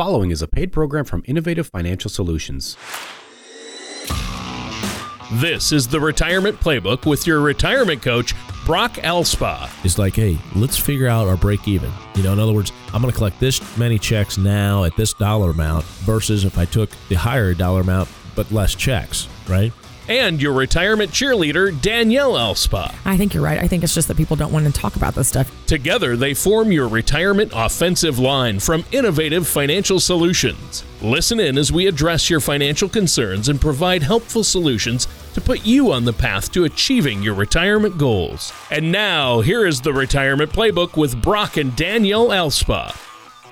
following is a paid program from Innovative Financial Solutions. This is the Retirement Playbook with your retirement coach, Brock Elspa. It's like, hey, let's figure out our break even. You know, in other words, I'm going to collect this many checks now at this dollar amount versus if I took the higher dollar amount but less checks, right? And your retirement cheerleader, Danielle Elspa. I think you're right. I think it's just that people don't want to talk about this stuff. Together, they form your retirement offensive line from Innovative Financial Solutions. Listen in as we address your financial concerns and provide helpful solutions to put you on the path to achieving your retirement goals. And now, here is the Retirement Playbook with Brock and Danielle Elspa.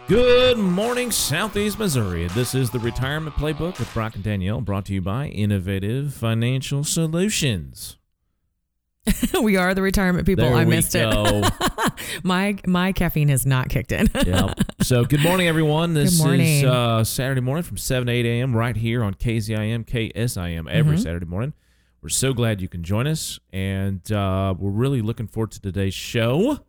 Good morning, Southeast Missouri. This is the Retirement Playbook with Brock and Danielle, brought to you by Innovative Financial Solutions. we are the retirement people. There I missed go. it. my my caffeine has not kicked in. yep. So, good morning, everyone. This morning. is uh, Saturday morning from 7 to 8 a.m. right here on KZIM, KSIM every Mm-hmm. Saturday morning. We're so glad you can join us, and uh, we're really looking forward to today's show.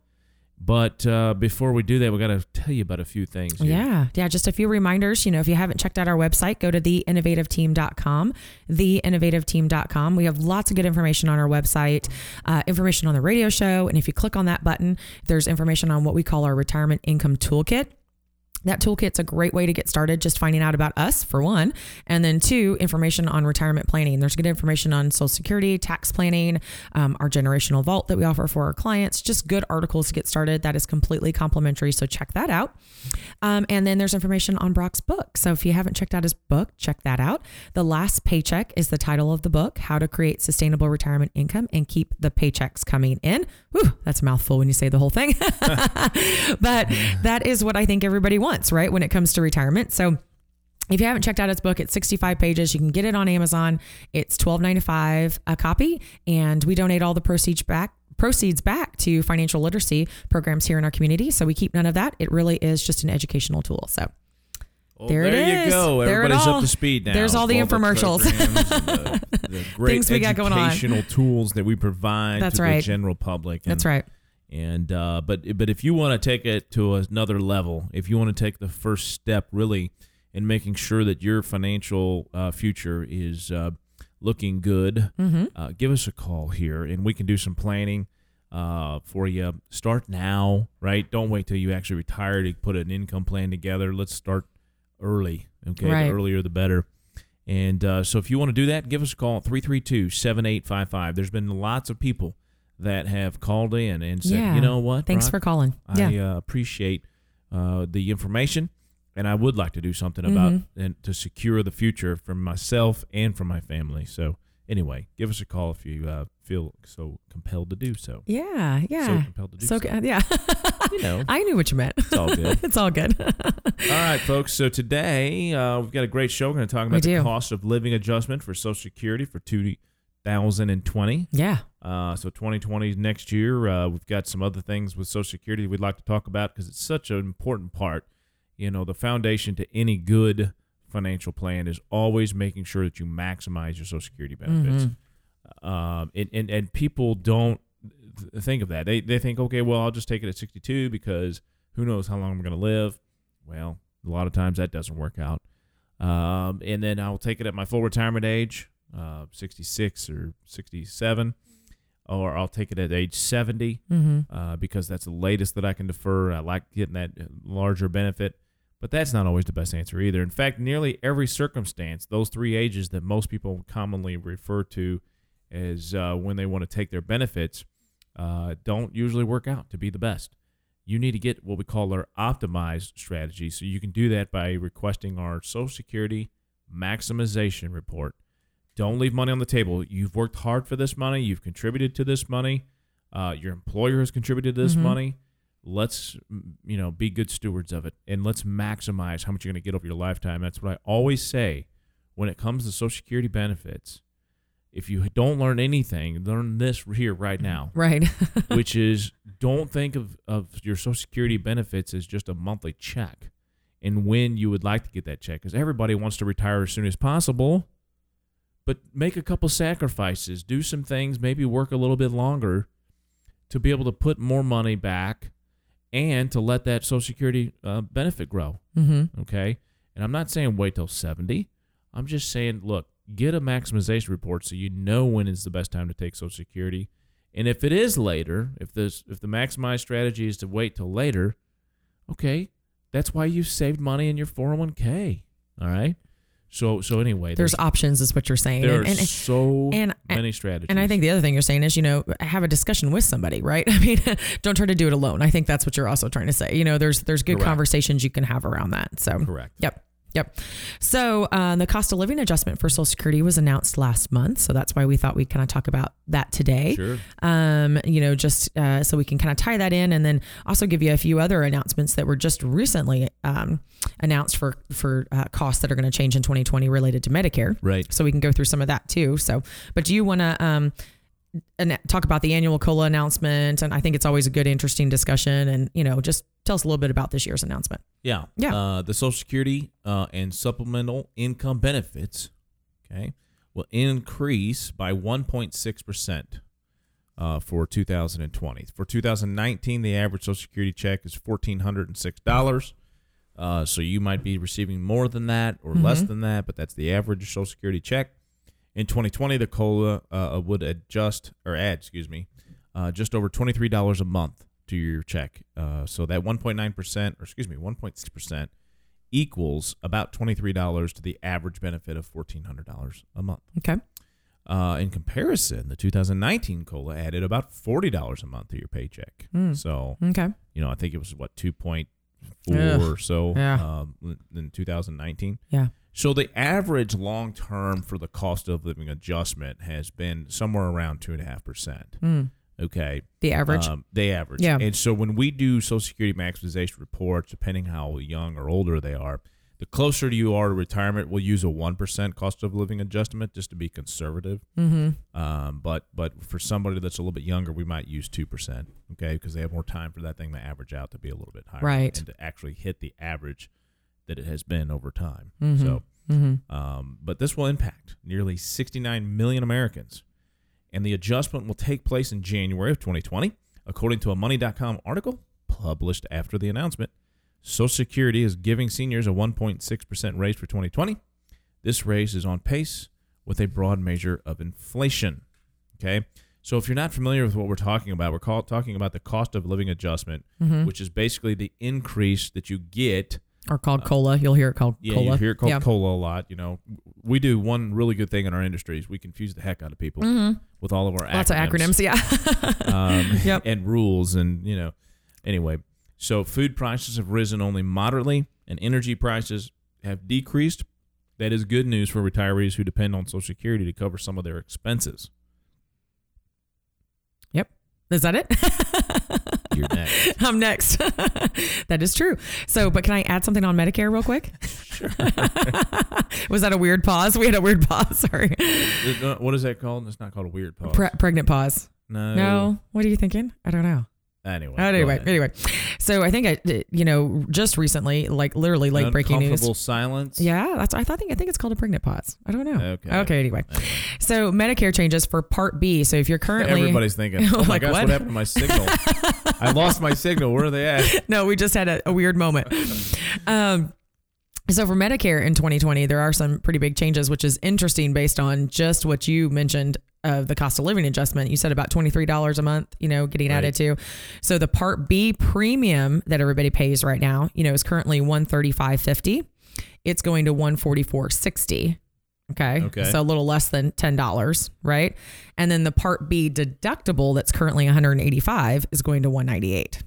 But uh, before we do that, we got to tell you about a few things. here. Yeah. Yeah. Just a few reminders. You know, if you haven't checked out our website, go to theinnovativeteam.com, theinnovativeteam.com. We have lots of good information on our website, uh, information on the radio show. And if you click on that button, there's information on what we call our retirement income toolkit. That toolkit's a great way to get started, just finding out about us for one, and then two, information on retirement planning. There's good information on Social Security, tax planning, um, our generational vault that we offer for our clients, just good articles to get started. That is completely complimentary, so check that out. Um, and then there's information on Brock's book. So if you haven't checked out his book, check that out. The Last Paycheck is the title of the book How to Create Sustainable Retirement Income and Keep the Paychecks Coming In. Whew, that's a mouthful when you say the whole thing. but that is what I think everybody wants, right? When it comes to retirement. So if you haven't checked out his book, it's 65 pages. You can get it on Amazon. It's $12.95 a copy, and we donate all the proceeds back proceeds back to financial literacy programs here in our community. So we keep none of that. It really is just an educational tool. So Well, There it there you go. There Everybody's all- up to speed now. there's all the infomercials. the, the great Things we got going on. educational tools that we provide That's to right. the general public. And, that's right. And uh, but but if you want to take it to another level, if you want to take the first step, really, in making sure that your financial uh, future is uh, looking good, Mm-hmm. uh, give us a call here, and we can do some planning uh, for you. Start now, right? Don't wait till you actually retire to put an income plan together. Let's start early. Okay, Right. the earlier the better. And uh, so if you want to do that, give us a call at 332 7855. There's been lots of people that have called in and said, Yeah. you know what? Thanks for calling. I Yeah. uh, appreciate uh, the information, and I would like to do something about Mm-hmm. and to secure the future for myself and for my family. So anyway, give us a call if you uh, feel so compelled to do so. yeah. Yeah. So compelled to do so. So, yeah. You know, I knew what you meant. it's all good. it's all good. All right, folks. So today uh, we've got a great show. We're going to talk We about the do. cost of living adjustment for Social Security for 2020. yeah. Uh, so 2020 next year. Uh, we've got some other things with Social Security we'd like to talk about because it's such an important part. You know, the foundation to any good financial plan is always making sure that you maximize your Social Security benefits. Um, and, and and people don't th- think of that. They they think, okay, well, I'll just take it at 62 because who knows how long I'm going to live. Well, a lot of times that doesn't work out. Um, and then I'll take it at my full retirement age, uh, 66 or 67, or I'll take it at age 70 Mm-hmm. uh, because that's the latest that I can defer. I like getting that larger benefit, but that's not always the best answer either. In fact, nearly every circumstance, those three ages that most people commonly refer to as uh, when they want to take their benefits, uh, don't usually work out to be the best. You need to get what we call our optimized strategy. So you can do that by requesting our Social Security maximization report. Don't leave money on the table. You've worked hard for this money. You've contributed to this money. Uh, your employer has contributed to this Mhm. money. Let's you know be good stewards of it, and let's maximize how much you're going to get over your lifetime. That's what I always say when it comes to Social Security benefits. If you don't learn anything, learn this here right now Right. which is don't think of, of your Social Security benefits as just a monthly check and when you would like to get that check. Because everybody wants to retire as soon as possible, but make a couple sacrifices, do some things, maybe work a little bit longer to be able to put more money back and to let that Social Security uh, benefit grow. mm-hmm. Okay. And I'm not saying wait till 70. I'm just saying, look, get a maximization report so you know when is the best time to take Social Security. And if it is later, if this if the maximize strategy is to wait till later, okay, that's why you saved money in your 401k. All right. So so anyway, There's options, is what you're saying. there are And- and- so and- many strategies. And I think the other thing you're saying is, you know, have a discussion with somebody, right? I mean, don't try to do it alone. I think that's what you're also trying to say. You know, there's there's good Correct. conversations you can have around that. So correct. Yep. Yep. So uh, the cost of living adjustment for Social Security was announced last month. So that's why we thought we'd kind of talk about that today. Sure. Um, you know, just uh, so we can kind of tie that in, and then also give you a few other announcements that were just recently um, announced for for uh, costs that are going to change in 2020 related to Medicare. Right. So we can go through some of that too. So, but do you want to um, talk about the annual cola announcement? And I think it's always a good, interesting discussion. And you know, just tell us a little bit about this year's announcement. Yeah. Yeah. Uh, the Social Security uh, and supplemental income benefits, okay, will increase by 1.6 percent uh, for 2020. For 2019, the average Social Security check is fourteen hundred and six dollars. Uh, so you might be receiving more than that or less than that, but that's the average Social Security check. In 2020, the COLA uh, would adjust or add, excuse me, uh, just over $23 a month to your check. Uh, so that 1.9%, or excuse me, 1.6% equals about $23 to the average benefit of $1,400 a month. Okay. Uh, in comparison, the 2019 COLA added about $40 a month to your paycheck. Hmm. So, Okay. you know, I think it was what 2.4 Ugh. or so Yeah. um, in 2019. Yeah. So the average long term for the cost of living adjustment has been somewhere around two and a half percent. Mm. Okay, The average. um, they average. Yeah. And so when we do Social Security maximization reports, depending how young or older they are, the closer you are to retirement, we'll use a one percent cost of living adjustment just to be conservative. mm-hmm. Um, but but for somebody that's a little bit younger, we might use two percent. Okay, because they have more time for that thing to average out to be a little bit higher, Right. And to actually hit the average that it has been over time. Mhm. So, Mm-hmm. um, but this will impact nearly 69 million Americans, and the adjustment will take place in January of 2020, according to a Money.com article published after the announcement. Social Security is giving seniors a 1.6% raise for 2020. This raise is on pace with a broad measure of inflation. Okay. So if you're not familiar with what we're talking about, we're call, talking about the cost of living adjustment, Mm-hmm. which is basically the increase that you get. Or called cola. You'll hear it called Yeah, cola. you hear it called yeah. cola a lot. You know, we do one really good thing in our industry is we confuse the heck out of people Mhm. with all of our Lots of acronyms. Yeah. um, Yep. and rules and you know anyway so food prices have risen only moderately and energy prices have decreased that is good news for retirees who depend on social security to cover some of their expenses Is that it? you're next I'm next. that is true. So, but can I add something on Medicare real quick? Sure. Was that a weird pause? We had a weird pause. Sorry. Uh, what is that called it's not called a weird pause Pre- pregnant pause. no No. What are you thinking? I don't know. Anyway Anyway, anyway. So I think I, you know, just recently, like literally late breaking news. Uncomfortable silence Yeah, that's. I thought. I think it's called a pregnant pause. I don't know. Okay. Okay. Anyway, Anyway. so Medicare changes for Part B. So if you're currently everybody's thinking oh my Like gosh what? what? happened to my signal i lost my signal where are they at no, we just had a, a weird moment. Um, so for Medicare in 2020, there are some pretty big changes, which is interesting based on just what you mentioned of the cost of living adjustment. You said about $23 a month, you know, getting Right. added to. So the Part B premium that everybody pays right now, you know, is currently 135.50. It's going to 144.60. Okay. Okay. So a little less than $10, right? And then the Part B deductible that's currently 185 is going to 198.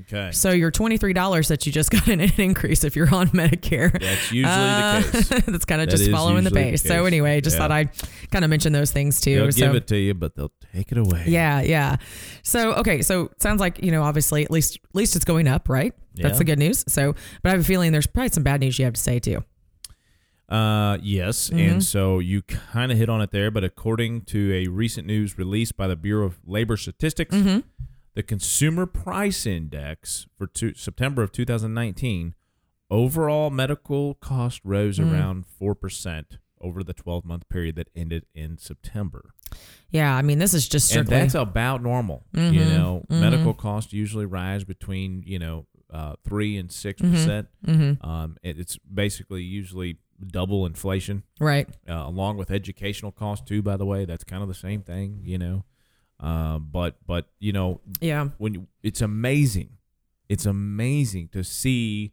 Okay So your twenty-three dollars that you just got an increase if you're on Medicare. that's usually Uh, the case that's kind of That just following the usually the so anyway, just Yeah. thought I'd kind of mention those things too. they'll so give it to you but they'll take it away yeah, yeah. So okay, so sounds like you know obviously at least at least it's going up, right? That's the good news. So, but I have a feeling there's probably some bad news you have to say too. Uh, yes, Mhm. and so you kind of hit on it there, but according to a recent news released by the Bureau of Labor Statistics, Mm-hmm. The Consumer Price Index for two, September of 2019, overall medical cost rose Mm. around four percent over the 12 month period that ended in September, Yeah, I mean this is just and that's about normal. You Mhm, know, mhm. medical costs usually rise between you know uh, three and 6 Mm-hmm. percent. Mhm. Um, it, it's basically usually double inflation, Right. uh, along with educational costs too. By the way, that's kind of the same thing, you know. Um, but but you know Yeah. when you, it's amazing, it's amazing to see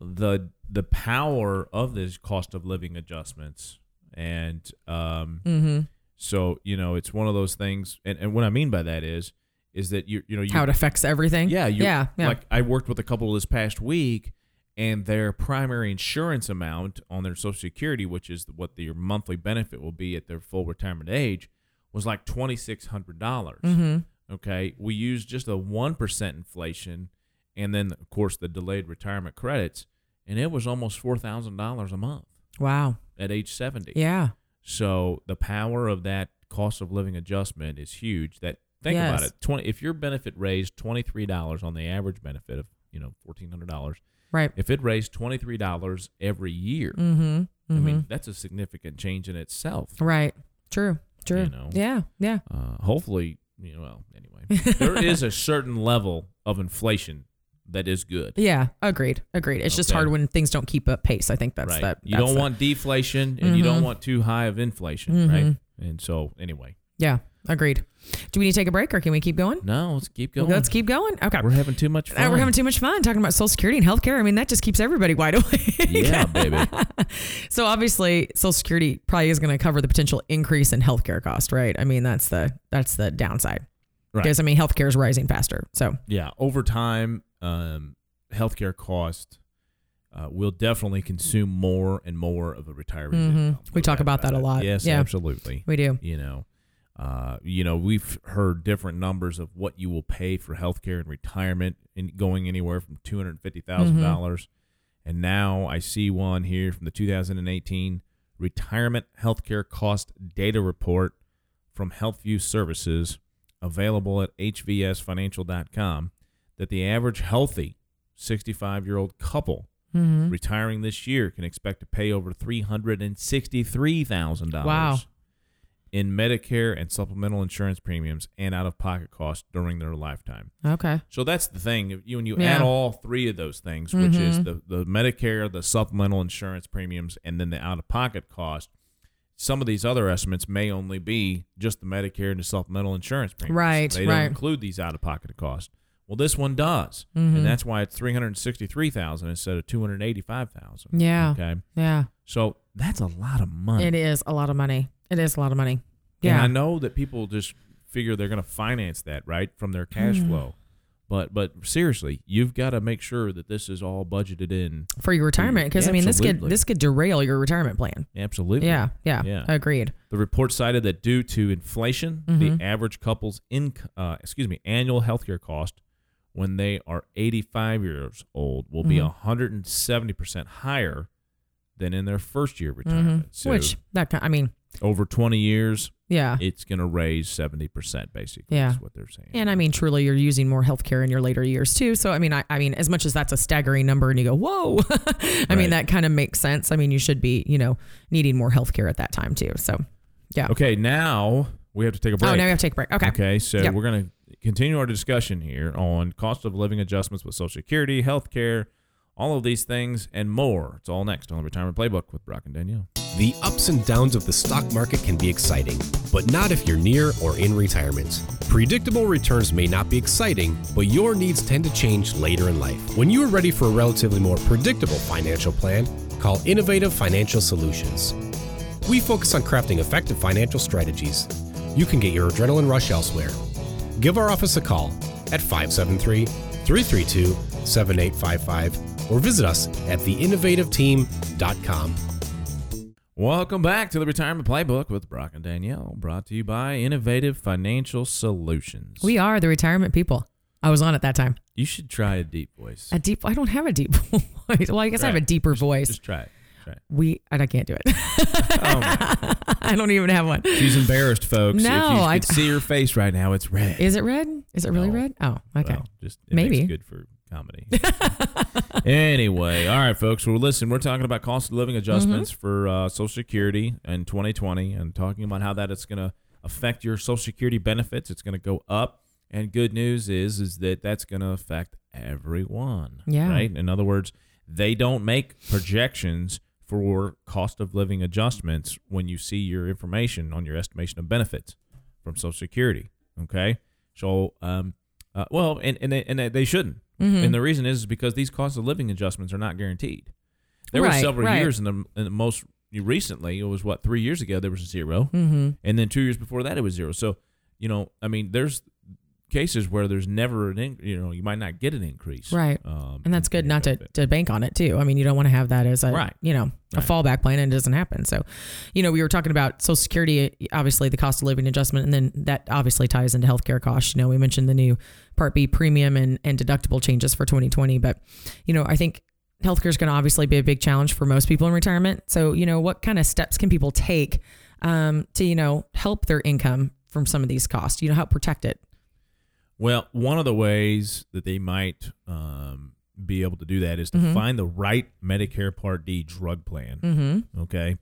the the power of this cost of living adjustments, and um, Mm-hmm. so you know it's one of those things. And, and what I mean by that is is that you you know you How it affects everything. yeah, you, yeah. Yeah. Like I worked with a couple this past week, and their primary insurance amount on their Social Security, which is what their monthly benefit will be at their full retirement age, was like twenty six hundred dollars. mm-hmm. Okay, we used just a one percent inflation, and then of course the delayed retirement credits, and it was almost four thousand dollars a month Wow. at age seventy. Yeah. So the power of that cost of living adjustment is huge. That think about it. Twenty if your benefit raised twenty three dollars on the average benefit of you know fourteen hundred dollars. Right. If it raised twenty three dollars every year, Mm-hmm. I mean that's a significant change in itself. Right. True. True. You know. Yeah. Yeah. Uh, hopefully, you know. Well, anyway, there is a certain level of inflation that is good. Yeah. Agreed. Agreed. It's just hard when things don't keep up pace. I think that's right. that. you that's don't the- want deflation, and you don't Mhm. want too high of inflation, right? Mhm. And so, anyway, Yeah. Agreed. Do we need to take a break or can we keep going? no, let's keep going. Let's keep going. Okay. We're having too much Uh, fun. we're having too much fun talking about Social Security and healthcare. I mean, that just keeps everybody wide awake. Yeah, baby. so obviously, Social Security probably is going to cover the potential increase in healthcare cost, right? I mean, that's the that's the downside. Right. Because I mean, healthcare is rising faster. So Yeah, over time, um, healthcare cost uh, will definitely consume more and more of a retiree's Mhm. income. We talk doubt about that a lot. Yes, Yeah. absolutely. we do. You know, uh, you know, we've heard different numbers of what you will pay for healthcare and retirement, and going anywhere from two hundred fifty dollars, and now I see one here from the 2018 Retirement Healthcare Cost Data Report from HealthView Services, available at hvsfinancial.com, that the average healthy 65 year old couple Mm-hmm. retiring this year can expect to pay over $363,000 Wow. In Medicare and supplemental insurance premiums and out of pocket costs during their lifetime. Okay. So that's the thing. You when you Yeah. add all three of those things, which is Mhm. the, the Medicare, the supplemental insurance premiums, and then the out of pocket cost, some of these other estimates may only be just the Medicare and the supplemental insurance premiums. Right, They don't right. include these out of pocket costs. Well, this one does, Mhm. and that's why it's three hundred sixty three thousand instead of two hundred eighty five thousand. Yeah. Okay. Yeah. So that's a lot of money. It is a lot of money. It is a lot of money. And Yeah. I know that people just figure they're going to finance that right from their cash Hmm. flow. But but seriously, you've got to make sure that this is all budgeted in. For your retirement, because I mean, this could this could derail your retirement plan. Absolutely. Yeah. Yeah. Yeah. Agreed. The report cited that due to inflation, Mhm. the average couple's in uh, excuse me annual healthcare cost when they are 85 years old will be Mhm. 170 percent higher than in their first year of retirement. Mhm. So Which that I mean, over 20 years, yeah. it's going to raise 70 percent basically. Yeah. what they're saying. And I mean, truly, you're using more healthcare in your later years too. So I mean, I, I mean, as much as that's a staggering number, and you go, "Whoa," I Right. mean, that kind of makes sense. I mean, you should be, you know, needing more healthcare at that time too. So, yeah. Okay, now we have to take a oh, break. Oh, now we have to take a break. Okay. Okay, so Yep. we're going to continue our discussion here on cost of living adjustments with Social Security, healthcare, all of these things, and more. It's all next on the Retirement Playbook with Brock and Danielle. The ups and downs of the stock market can be exciting, but not if you're near or in retirement. Predictable returns may not be exciting, but your needs tend to change later in life. When you are ready for a relatively more predictable financial plan, call Innovative Financial Solutions. We focus on crafting effective financial strategies. You can get your adrenaline rush elsewhere. Give our office a call at 573 332 7855 or visit us at theinnovativeteam.com. Welcome back to the Retirement Playbook with Brock and Danielle, brought to you by Innovative Financial Solutions. We are the retirement people. I was on at that time. you should try a deep voice. A deep. I don't have a deep voice. Well, I guess I have a Right. deeper voice. Just try it. Try it. we. I can't do it. Oh. I don't even have one. She's embarrassed, folks. No, if you I- could see her face right now, it's red. Is it red? Is it really red? Oh, okay. Well, just it Maybe. makes good for comedy. anyway, all right, folks. Well, listen, we're talking about cost of living adjustments Mm-hmm. for uh, Social Security in 2020, and talking about how that it's going to affect your Social Security benefits. It's going to go up, and good news is is that that's going to affect everyone. Yeah. Right. In other words, they don't make projections for cost of living adjustments when you see your information on your estimation of benefits from Social Security. Okay. So, um, uh, well, and and they, and they shouldn't. Mm-hmm. And the reason is because these cost of living adjustments are not guaranteed. There were several right. years in the, in the most recently. It was what three years ago there was 0 Mm-hmm. and then two years before that it was zero. So, you know, I mean, there's cases where there's never an, in, you know, you might not get an increase, Right. Um, And that's good not to, to bank on it too. I mean, you don't want to have that as a Right. you know a Right. fallback plan and it doesn't happen. So, you know, we were talking about Social Security, obviously the cost of living adjustment, and then that obviously ties into healthcare costs. You know, we mentioned the new Part B premium and, and deductible changes for 2020, but you know, I think healthcare is going to obviously be a big challenge for most people in retirement. So, you know, what kind of steps can people take um, to you know help their income from some of these costs? You know, help protect it. Well, one of the ways that they might um, be able to do that is to Mhm. find the right Medicare Part D drug plan. Mm-hmm. Okay,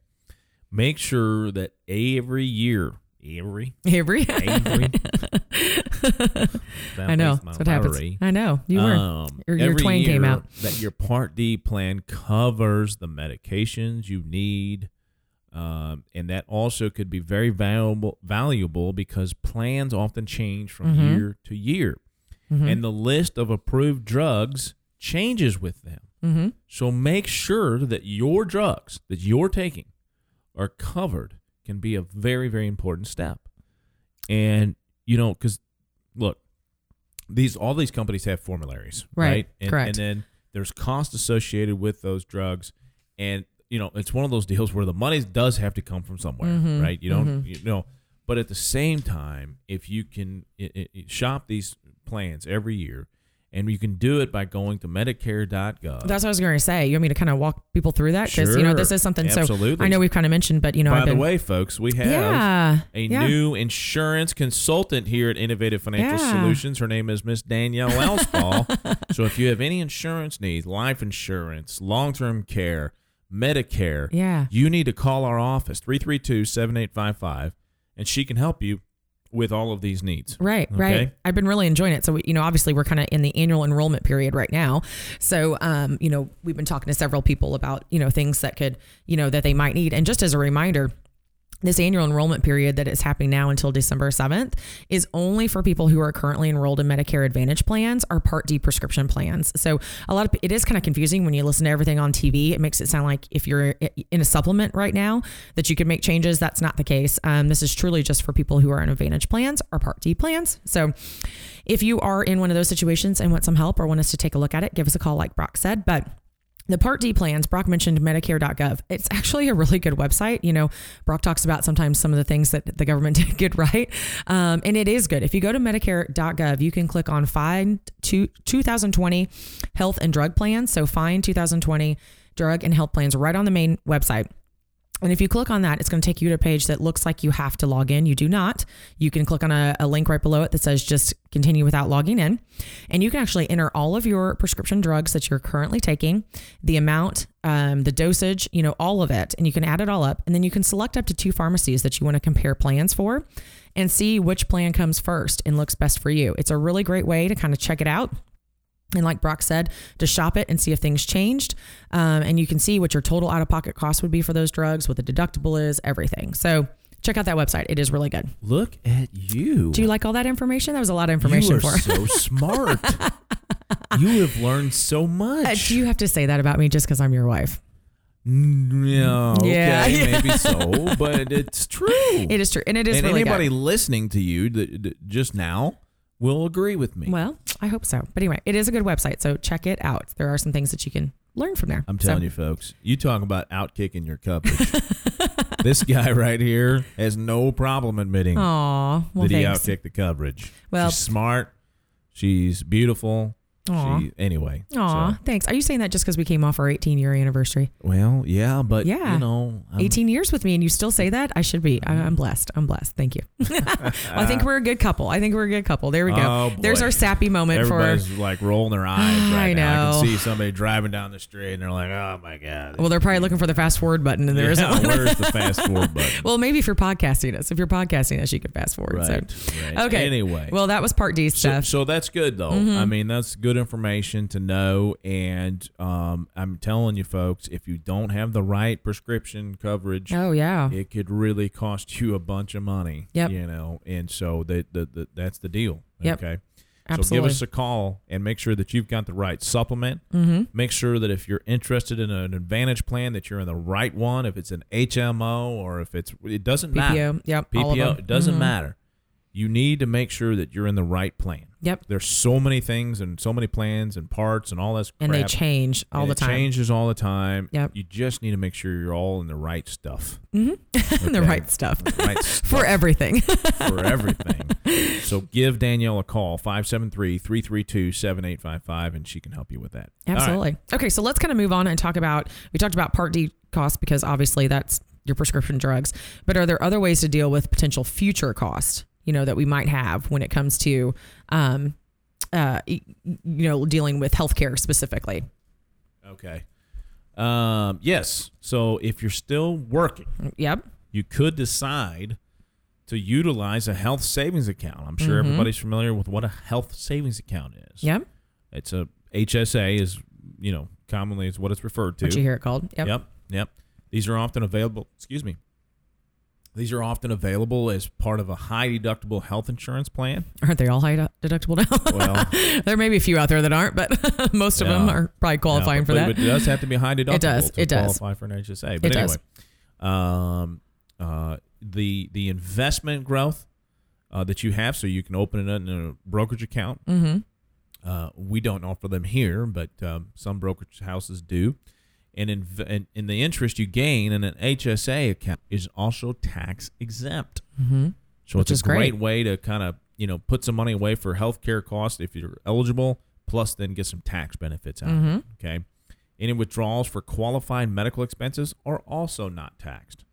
make sure that every year, every every, Avery. I know. That's what happens. I know. You were. Um, Your- your every twang came out. That your Part D plan covers the medications you need, um, and that also could be very valuable valuable because plans often change from Mhm. year to year, Mhm. and the list of approved drugs changes with them. mm-hmm. So make sure that your drugs that you're taking are covered can be a very very important step. And you know cuz look these all these companies have formularies, Right, right? And, correct. and then there's cost associated with those drugs and you know it's one of those deals where the money does have to come from somewhere, Mhm, right? You don't mhm. you know but at the same time if you can i i shop these plans every year and you can do it by going to medicare.gov That's what I was going to say. You want me to kind of walk people through that because you know this is something. So Absolutely. I know we've kind of mentioned, but you know, By the way, folks, we have yeah, a yeah. new insurance consultant here at Innovative Financial Yeah. Solutions. Her name is Miss Danielle Elspa. so if you have any insurance needs, life insurance, long term care, Medicare, yeah. you need to call our office, 332 7855, and she can help you with all of these needs. Right, Okay. right. I've been really enjoying it. So, we, you know, obviously we're kind of in the annual enrollment period right now. So, um, you know, we've been talking to several people about, you know, things that could, you know, that they might need. And just as a reminder, this annual enrollment period that is happening now until December 7th is only for people who are currently enrolled in Medicare Advantage plans or Part D prescription plans. So a lot of it is kind of confusing when you listen to everything on TV. It makes it sound like if you're in a supplement right now that you could make changes. That's not the case. Um, this is truly just for people who are in Advantage plans or Part D plans. So if you are in one of those situations and want some help or want us to take a look at it, give us a call, like Brock said. But the Part D plans, Brock mentioned Medicare.gov. It's actually a really good website. You know, Brock talks about sometimes some of the things that the government did get right. Um, and it is good. If you go to Medicare.gov, you can click on Find two, 2020 Health and Drug Plans. So find 2020 Drug and Health Plans right on the main website. And if you click on that, it's going to take you to a page that looks like you have to log in. You do not. You can click on a, a link right below it that says just continue without logging in. And you can actually enter all of your prescription drugs that you're currently taking, the amount, um, the dosage, you know, all of it. And you can add it all up. And then you can select up to two pharmacies that you want to compare plans for and see which plan comes first and looks best for you. It's a really great way to kind of check it out. And like Brock said, to shop it and see if things changed. Um, and you can see what your total out of pocket cost would be for those drugs, what the deductible is, everything. So check out that website. It is really good. Look at you. Do you like all that information? That was a lot of information you are for. so smart. you have learned so much. Uh, do you have to say that about me just because I'm your wife? No, okay, Yeah, yeah. maybe so, but it's true. It is true, and it is and really anybody good. listening to you that, that just now will agree with me. Well, I hope so. But anyway, it is a good website, so check it out. There are some things that you can learn from there. I'm telling you, folks, you talk about outkicking your coverage. this guy right here has no problem admitting Aw, well, that he thanks. outkicked the coverage. Well- she's smart. She's beautiful. Aw. She, anyway. Aw, so- thanks. Are you saying that just because we came off our 18 year anniversary? well, yeah, but Yeah. you know, I'm- 18 years with me, and you still say that? I should be. I, I'm mm-hmm. blessed. I'm blessed. Thank you. well, I think we're a good couple. I think we're a good couple. There we go. Oh. There's our sappy moment for. Everybody's like rolling their eyes right I now. I know. can see somebody driving down the street and they're like, "Oh my god!" Well, they're probably looking for the fast forward button, and there yeah, not one. where's the fast forward button? Well, maybe if you're podcasting us, if you're podcasting us, you can fast forward. right, So, right. okay. Anyway, Well, that was part D so, stuff. so that's good though. Mm-hmm. I mean, that's good good information to know. And um, I'm telling you, folks, if you don't have the right prescription coverage, Oh yeah. it could really cost you a bunch of money. Yep. You know, and so that the, the, that's the deal. Yep. Okay. Absolutely. So give us a call and make sure that you've got the right supplement. mm-hmm. Make sure that if you're interested in an advantage plan, that you're in the right one. If it's an HMO or if it's, it doesn't matter. PPO. Yep. all of PPO, it doesn't Mhm. matter. You need to make sure that you're in the right plan. Yep. There's so many things and so many plans and parts and all this crap. And they change all and the it time. changes all the time. Yep. You just need to make sure you're all in the right stuff. hmm the right stuff Right stuff. for everything. for everything. so give Danielle a call, 573-332-7855, and she can help you with that. All right. Absolutely. Okay, so let's kind of move on and talk about. We talked about Part D costs because obviously that's your prescription drugs. But are there other ways to deal with potential future cost? You know that we might have when it comes to, um, uh, you know, dealing with healthcare specifically. Okay. Um, yes. So if you're still working, Yep. you could decide to utilize a health savings account. I'm sure Mhm. everybody's familiar with what a health savings account is. Yep. It's a HSA is, you know, commonly is what it's referred to. What you hear it called. Yep. Yep. Yep. These are often available. Excuse me. These are often available as part of a high deductible health insurance plan. Aren't they all high deductible now? Well, there may be a few out there that aren't, but most of them are probably qualifying Yeah, for that. But it does have to be high deductible It does, to it does. qualify for an HSA. But It anyway, does. um, uh, the the investment growth uh, that you have, so you can open it in a brokerage account. mm-hmm. Uh, we don't offer them here, but um, some brokerage houses do. And in, and, and the interest you gain in an HSA account is also tax exempt. Mm-hmm. So Which it's a great, great. way to kind of you know put some money away for healthcare costs if you're eligible, plus then get some tax benefits out of it. Okay. Any withdrawals for qualified medical expenses are also not taxed.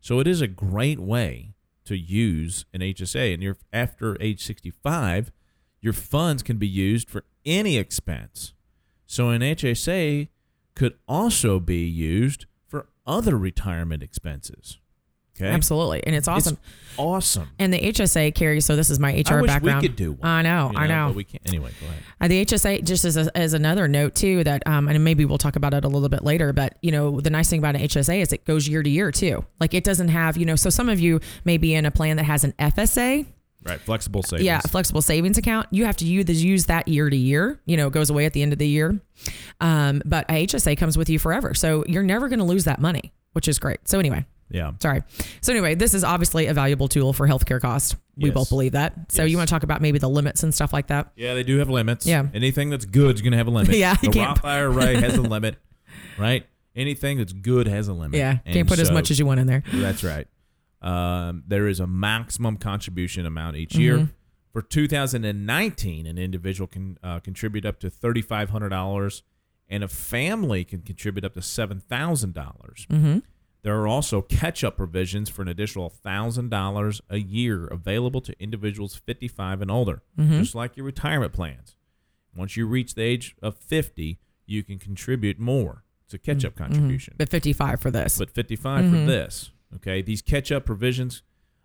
So it is a great way to use an HSA. And you're after age 65, your funds can be used for any expense. So an HSA could also be used for other retirement expenses. Okay. Absolutely, and it's awesome. It's awesome. and the HSA carries. So this is my HR I wish background. we could do one. I know. you I know. But we can't. Anyway, go ahead. Uh, the HSA, just as, a, as another note too, that um, and maybe we'll talk about it a little bit later. But you know, the nice thing about an HSA is it goes year to year too. Like it doesn't have, you know, so some of you may be in a plan that has an FSA, Right. Flexible savings. yeah, flexible savings account. You have to use use that year to year. You know, it goes away at the end of the year. Um, but a HSA comes with you forever, so you're never going to lose that money, which is great. So anyway, Yeah. sorry. So anyway, this is obviously a valuable tool for healthcare costs. We Yes. both believe that. So Yes. you want to talk about maybe the limits and stuff like that? Yeah, they do have limits. Yeah. Anything that's good is going to have a limit. Yeah, The Roth IRA has a limit, right? Anything that's good has a limit. Yeah, And can't put as much as you want in there. That's right. Um, there is a maximum contribution amount each Mm-hmm. year. For 2019, an individual can uh, contribute up to $3,500, and a family can contribute up to $7,000. Mm-hmm. There are also catch up provisions for an additional $1,000 a year available to individuals 55 and older, Mm-hmm. just like your retirement plans. Once you reach the age of 50, you can contribute more. It's a catch up contribution. But 55 for this. But 55 for this. Okay. These catch up provisions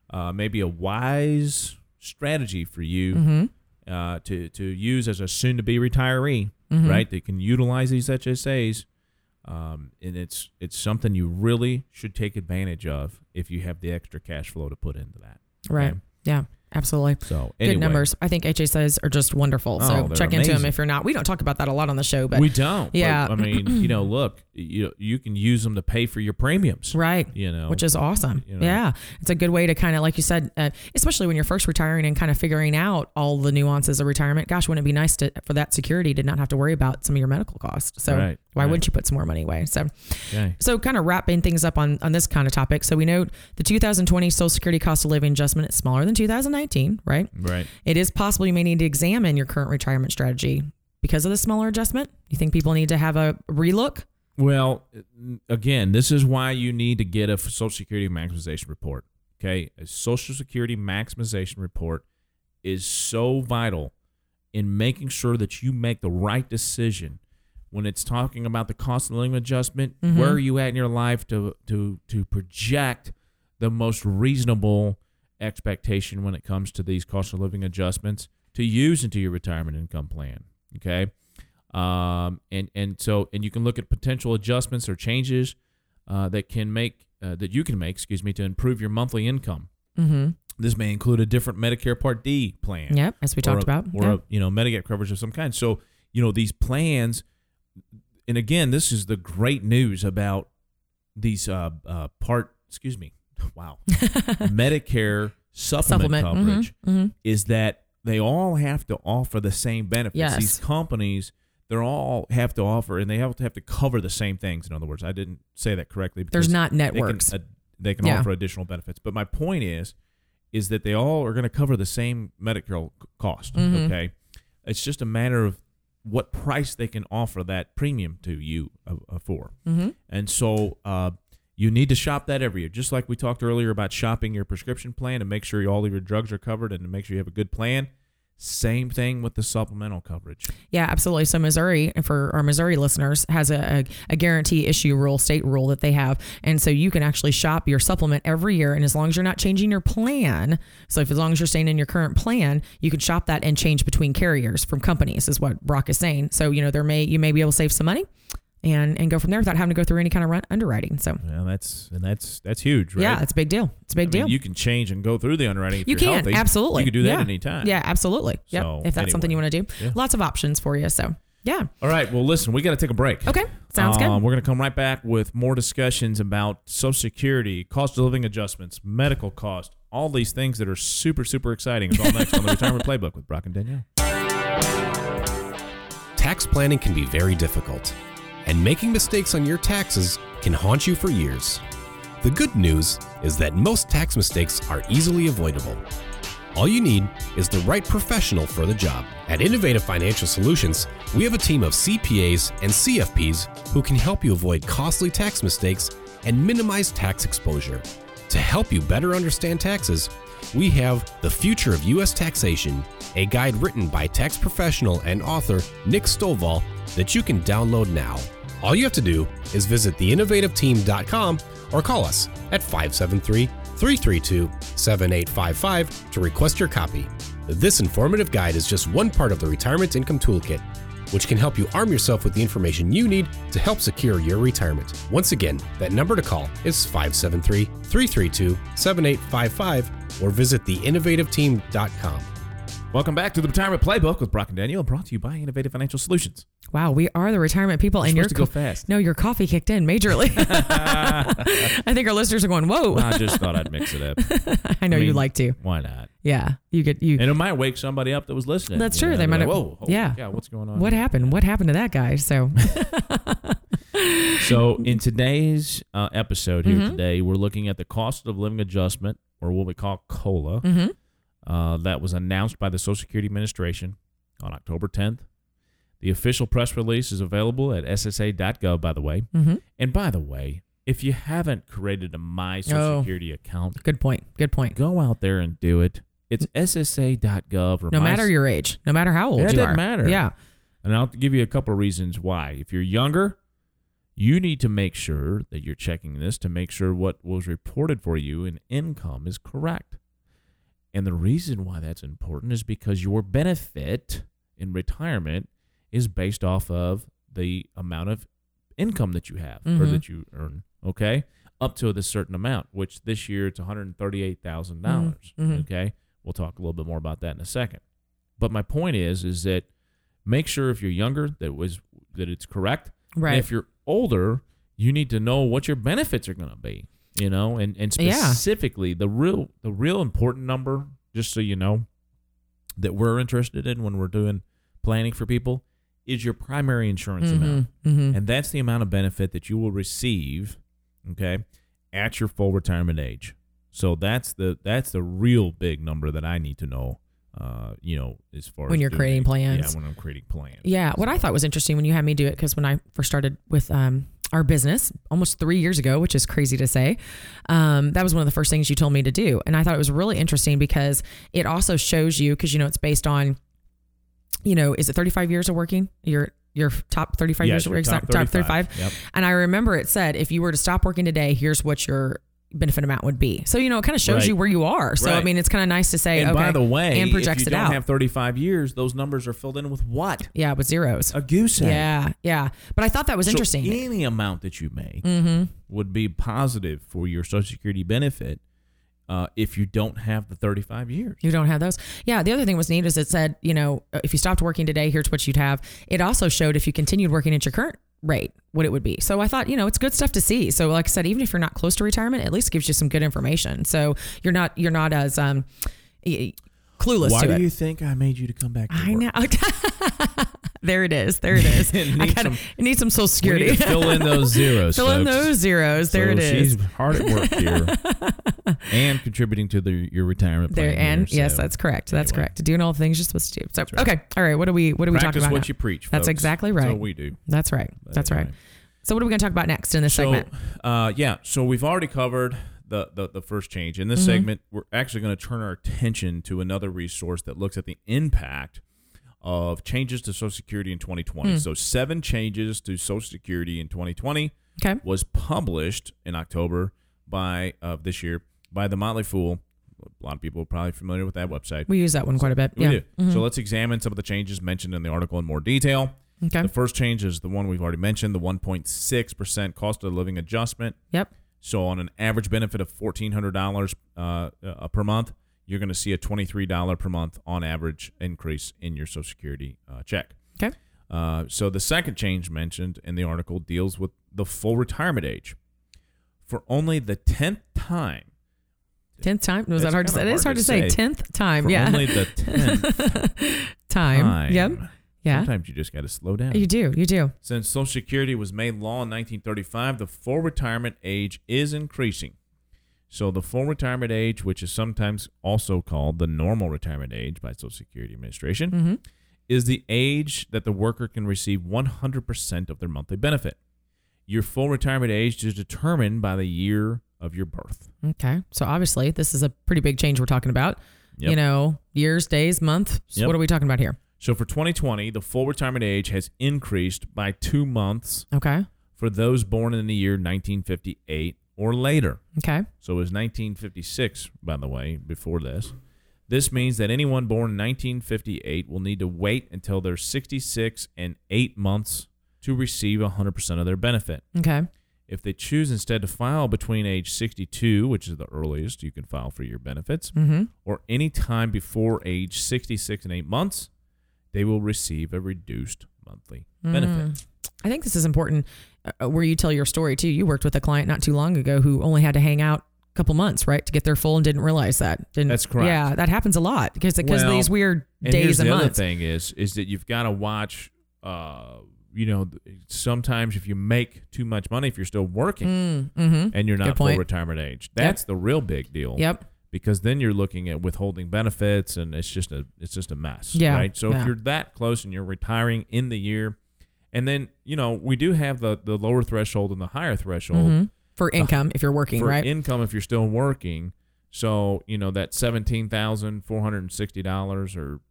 uh, may be a wise strategy for you Mm-hmm. uh, to, to use as a soon to be retiree, right? They can utilize these HSAs. Um, and it's it's something you really should take advantage of if you have the extra cash flow to put into that. Right. Yeah. Absolutely. So Good numbers. I think HSAs are just wonderful. Oh, so check into them if you're not. We don't talk about that a lot on the show, but we don't. but, Yeah. I mean, you know, look, you you can use them to pay for your premiums. right. You know, Which is awesome. you know. Yeah. It's a good way to kind of, like you said, uh, especially when you're first retiring and kind of figuring out all the nuances of retirement. Gosh, wouldn't it be nice to for that security to not have to worry about some of your medical costs? So Right, why right. wouldn't you put some more money away? So okay. So, kind of wrapping things up on, on this kind of topic. So, we know the 2020 Social Security cost of living adjustment is smaller than 2019, right? Right. It is possible you may need to examine your current retirement strategy because of the smaller adjustment. You think people need to have a relook? Well, again, this is why you need to get a Social Security maximization report. Okay, a Social Security maximization report is so vital in making sure that you make the right decision when it's talking about the cost of living adjustment. Mhm. Where are you at in your life to to to project the most reasonable expectation when it comes to these cost of living adjustments to use into your retirement income plan? Okay. Um, and and so and you can look at potential adjustments or changes uh, that can make uh, that you can make, excuse me, to improve your monthly income. Mm-hmm. This may include a different Medicare Part D plan. Yep, as we talked a- about. or Yeah. a, you know Medigap coverage of some kind. So you know these plans, and again, this is the great news about these uh, uh, part. Excuse me, wow, Medicare supplement, Supplement. Mhm, coverage mhm. is that they all have to offer the same benefits. Yes. These companies. They're all have to offer, and they have to have to cover the same things. In other words, I didn't say that correctly. There's not they can, networks. uh, they can Yeah. offer additional benefits. But my point is, is that they all are going to cover the same medical cost. Mhm. Okay, it's just a matter of what price they can offer that premium to you uh, uh, for. Mhm. And so uh, you need to shop that every year, just like we talked earlier about shopping your prescription plan and make sure all of your drugs are covered and to make sure you have a good plan. Same thing with the supplemental coverage. Yeah, absolutely. So Missouri, for our Missouri listeners, has a, a, guarantee issue rule, state rule that they have, and so you can actually shop your supplement every year, and as long as you're not changing your plan, so if as long as you're staying in your current plan, you can shop that and change between carriers from companies, is what Brock is saying. So you know there may you may be able to save some money, and and go from there without having to go through any kind of run, underwriting. So Well, that's and that's that's huge, right? yeah, it's a big deal. It's a big I mean, deal. you can change and go through the underwriting. If You you're can healthy. absolutely. You can do that yeah. at any time. Yeah, absolutely. Yep. So, if that's something you want to do, Yeah. lots of options for you. So yeah. All right. Well, listen, we got to take a break. Okay. Sounds good. Um, We're going to come right back with more discussions about Social Security, cost of living adjustments, medical cost, all these things that are super, super exciting. It's all next on the Retirement Playbook with Brock and Danielle. Tax planning can be very difficult, and making mistakes on your taxes can haunt you for years. The good news is that most tax mistakes are easily avoidable. All you need is the right professional for the job. At Innovative Financial Solutions, we have a team of CPAs and CFPs who can help you avoid costly tax mistakes and minimize tax exposure. To help you better understand taxes, we have The Future of U.S. Taxation, a guide written by tax professional and author Nick Stovall that you can download now. All you have to do is visit theinnovativeteam.com or call us at 573 332 7855 to request your copy. This informative guide is just one part of the Retirement Income Toolkit, which can help you arm yourself with the information you need to help secure your retirement. Once again, that number to call is 573 332 7855 or visit theinnovativeteam.com. Welcome back to the Retirement Playbook with Brock and Daniel, brought to you by Innovative Financial Solutions. Wow, we are the retirement people, and supposed your to go fast. No, your coffee kicked in majorly. I think our listeners are going, "Whoa!" I just thought I'd mix it up. I know I you mean, like to. Why not? Yeah, you get you. And it might wake somebody up that was listening. That's true. know, They they're might like, have- Whoa, holy yeah. cow, what's going on? What happened? What happened to that guy? So, So, in today's uh, episode here Mhm. today, we're looking at the cost of living adjustment, or what we call COLA, hmm uh, that was announced by the Social Security Administration on October 10th. The official press release is available at ssa.gov, by the way. hmm And by the way, if you haven't created a My Social Oh. Security account, good point. Good point. go out there and do it. It's ssa.gov. Or No matter your age, no matter how old Yeah, it you doesn't are. matter. Yeah. And I'll give you a couple of reasons why. If you're younger, you need to make sure that you're checking this to make sure what was reported for you in income is correct. And the reason why that's important is because your benefit in retirement is based off of the amount of income that you have or Mhm. that you earn, okay? Up to a certain amount, which this year it's $138,000, Mhm. okay? We'll talk a little bit more about that in a second. But my point is is that make sure if you're younger that was that it's correct. And Right. if you're older, you need to know what your benefits are going to be, you know, and and Yeah. specifically the real the real important number just so you know that we're interested in when we're doing planning for people is your primary insurance amount. hmm And that's the amount of benefit that you will receive, okay, at your full retirement age. So that's the that's the real big number that I need to know. Uh, you know, as far When as you're doing- creating plans. Yeah, when I'm creating plans. Yeah. What I thought was interesting when you had me do it, because when I first started with um, our business almost three years ago, which is crazy to say, um, that was one of the first things you told me to do. And I thought it was really interesting because it also shows you, because, you know, it's based on, you know, is it 35 years of working? Your your top 35 Yes, years of working, top top 35. 35. Yep. And I remember it said, if you were to stop working today, here's what your benefit amount would be. So you know, it kind of shows Right. you where you are. So I mean, it's kind of nice to say. And okay, by the way, and projects if you it don't out. have 35 years, those numbers are filled in with what? yeah, with zeros. A goose egg. Yeah, yeah. But I thought that was So interesting. any amount that you make mm-hmm. would be positive for your Social Security benefit uh, if you don't have the 35 years. You don't have those. Yeah. The other thing was neat is it said, you know, if you stopped working today, here's what you'd have. It also showed if you continued working at your current rate, what it would be. So I thought, you know, it's good stuff to see. So like I said, even if you're not close to retirement, at least gives you some good information. So you're not you're not as um clueless Why to do it. you think I made you to come back to I work? know. there it is. There it is. It I needs gotta, some- it needs some social security. fill in those zeros. Fill in those zeros. There So it is. She's hard at work here and contributing to the, your retirement plan. There and here, yes, so that's correct. That's anyway. correct. Doing all the things you're supposed to do. So right. okay, all right. What are we? What are we talking Practice about? what now? you preach. That's folks. exactly That's right. what we do. That's right. But That's anyway. right. So what are we going to talk about next in this So, segment? uh, yeah. So we've already covered the, the, the first change. In this Mhm. segment, we're actually going to turn our attention to another resource that looks at the impact of changes to Social Security in 2020. Hmm. So seven changes to Social Security in 2020 Okay. was published in October by of this year by the Motley Fool. A lot of people are probably familiar with that website. We use that one quite a bit. We yeah. do. Mhm. So let's examine some of the changes mentioned in the article in more detail. okay. The first change is the one we've already mentioned, the 1.6% cost of living adjustment. Yep. So on an average benefit of $1,400 uh, uh, per month, you're going to see a $23 per month on average increase in your Social Security uh, check. Okay. Uh, so the second change mentioned in the article deals with the full retirement age. For only the 10th time, Tenth time. Was that hard to say? kinda It is hard to say. Tenth time. for yeah. only the 10th time. time, Yep. Yeah. sometimes you just got to slow down. You do. You do. Since Social Security was made law in 1935, the full retirement age is increasing. So, the full retirement age, which is sometimes also called the normal retirement age by Social Security Administration, Mm-hmm. is the age that the worker can receive 100% of their monthly benefit. Your full retirement age is determined by the year of your birth. Okay. So obviously, this is a pretty big change we're talking about. Yep. You know, years, days, month. So Yep. what are we talking about here? So, for 2020, the full retirement age has increased by two months Okay. for those born in the year 1958 or later. Okay. So it was 1956, by the way, before this. This means that anyone born in 1958 will need to wait until they're 66 and 8 months to receive 100% of their benefit. Okay. If they choose instead to file between age 62, which is the earliest you can file for your benefits, Mm-hmm. or any time before age 66 and 8 months, they will receive a reduced monthly benefit. I think this is important uh, where you tell your story too. You worked with a client not too long ago who only had to hang out a couple months, right, to get their full and didn't realize that. Didn't, That's correct. Yeah, that happens a lot because because Well, these weird And here's days and the other thing is is that you've got to watch. Uh, you know, sometimes if you make too much money, if you're still working Mm, mm-hmm. and you're Good not full point. retirement age, that's the real big deal. Yep. Because then you're looking at withholding benefits, and it's just a it's just a mess. Yeah, Right. So yeah. if you're that close and you're retiring in the year, and then you know we do have the the lower threshold and the higher threshold hmm For income, if you're working, for right? income if you're still working. So you know that seventeen thousand four hundred and sixty dollars or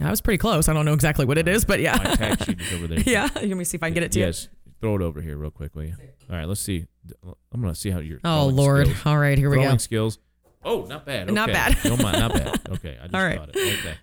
I was pretty close. I don't know exactly what it is, but my yeah. tax sheet is over there. yeah. Let me see if I can get it to you. yes. Throw it over here real quickly. All right, let's see. I'm gonna see how your Oh Lord. skills- All right, here we throwing go. skills. Oh, not bad. Okay. Not bad. Don't mind, not bad. Okay, I just All right. got it. Okay.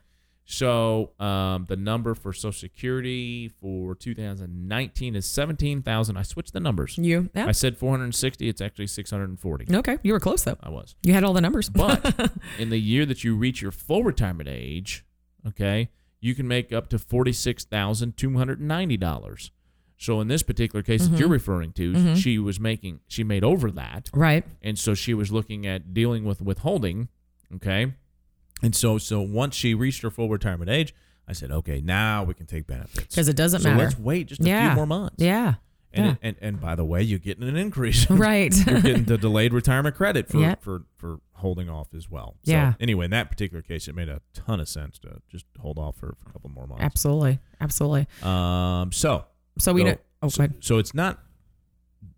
So um, the number for Social Security for 2019 is 17,000. I switched the numbers. You? Yeah. I said 460. It's actually 640. Okay. You were close, though. I was. You had all the numbers. but in the year that you reach your full retirement age, okay, you can make up to $46,290. So in this particular case that Mhm. you're referring to, Mhm. she was making she made over that, right. and so she was looking at dealing with withholding, okay, and so so once she reached her full retirement age, I said, okay, now we can take benefits Because it doesn't so matter. let's wait just a Yeah. few more months. Yeah. And, yeah. it- and and by the way, you're getting an increase. Right. you're getting the delayed retirement credit for Yeah. for for holding off as well. Yeah. So anyway, in that particular case, it made a ton of sense to just hold off for, for a couple more months. Absolutely. Absolutely. Um. So So we so, know. Oh, so, so it's not.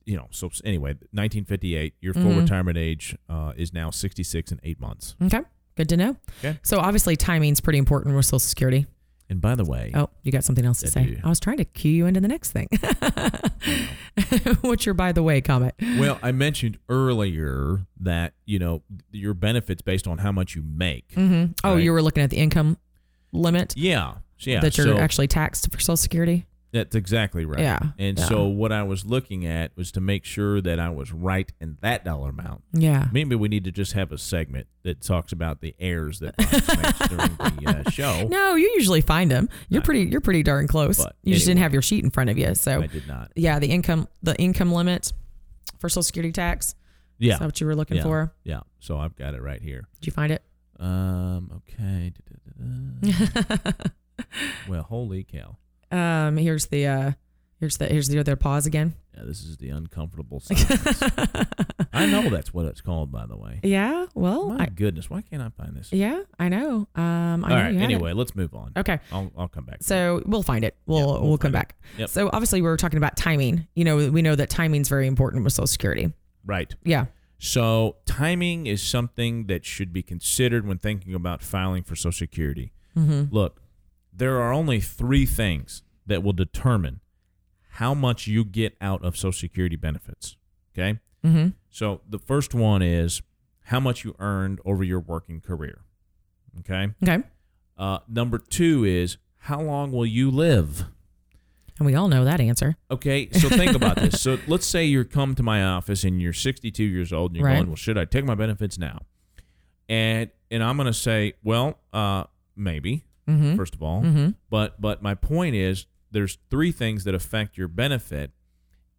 You know. So anyway, 1958, your full Mhm. retirement age uh, is now 66 and eight months. Okay. Good to know. Okay. So obviously timing's pretty important with Social Security. And by the way, Oh, you got something else to say? do. I was trying to cue you into the next thing. What's your by the way comment? well, I mentioned earlier that you know your benefits based on how much you make. hmm Oh, Right. you were looking at the income limit Yeah, yeah. that you're so actually taxed for Social Security. That's exactly right. Yeah, And yeah. so what I was looking at was to make sure that I was right in that dollar amount. Yeah. Maybe we need to just have a segment that talks about the errors that during the uh, show. No, you usually find them. You're pretty. You're pretty darn close. But you just didn't have your sheet in front of you. So I did not. yeah, the income the income limit for Social Security tax. Yeah. Is that what you were looking yeah. for? Yeah. So I've got it right here. Did you find it? Um. Okay. Well, holy cow! Um, here's the uh, here's the here's the other pause again. Yeah, this is the uncomfortable silence. I know that's what it's called, by the way. Yeah. Well, My I, goodness, why can't I find this? yeah, I know. Um, I All know right. had it. Anyway, let's move on. Okay. I'll I'll come back. So we'll find it. We'll Yeah, we'll, we'll come back. Yep. So obviously we were talking about timing. You know, we know that timing's very important with Social Security. right. Yeah. So timing is something that should be considered when thinking about filing for Social Security. Mm-hmm. Look, there are only three things that will determine how much you get out of Social Security benefits. Okay. Mm-hmm. So the first one is how much you earned over your working career. Okay. Okay. Uh, number two is how long will you live? And we all know that answer. Okay, so think about this. So let's say you come to my office and you're 62 years old and you're Right. going, well, should I take my benefits now? And and I'm going to say, well, uh, maybe Mm-hmm. first of all, Mm-hmm. but but my point is there's three things that affect your benefit,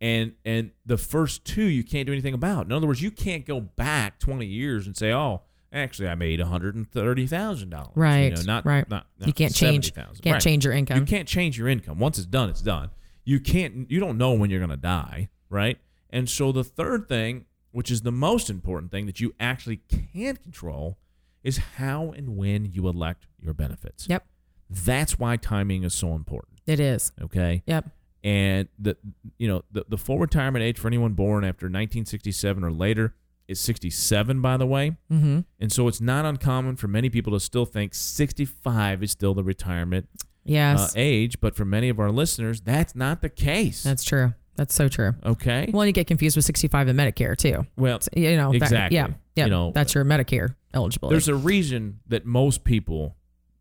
and and the first two you can't do anything about. In other words, you can't go back 20 years and say, oh, actually I made 130 thousand dollars. Right, You know, not right. Not, You can't change 70,000. can't Right. change your income. You can't change your income. Once it's done, it's done. You can't you don't know when you're going to die, right? And so the third thing, which is the most important thing that you actually can't control, is how and when you elect your benefits. Yep. That's why timing is so important, It is. okay? Yep. And the you know, the the full retirement age for anyone born after 1967 or later is 67 by the way. Mm-hmm. And so it's not uncommon for many people to still think 65 is still the retirement Yes. uh, age, but for many of our listeners, that's not the case. That's true. That's so true. okay. Well, you get confused with 65 and Medicare too. Well, So, you know, that- Exactly. yeah. Yeah. You know, that's your Medicare eligibility. there's a reason that most people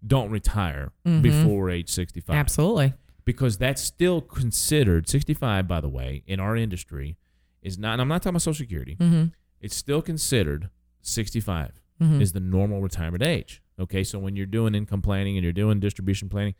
don't retire Mhm. before age 65. Absolutely. Because that's still considered 65 by the way in our industry is not and I'm not talking about social security. Mm-hmm. It's still considered 65 Mhm. is the normal retirement age. Okay? So when you're doing income planning and you're doing distribution planning,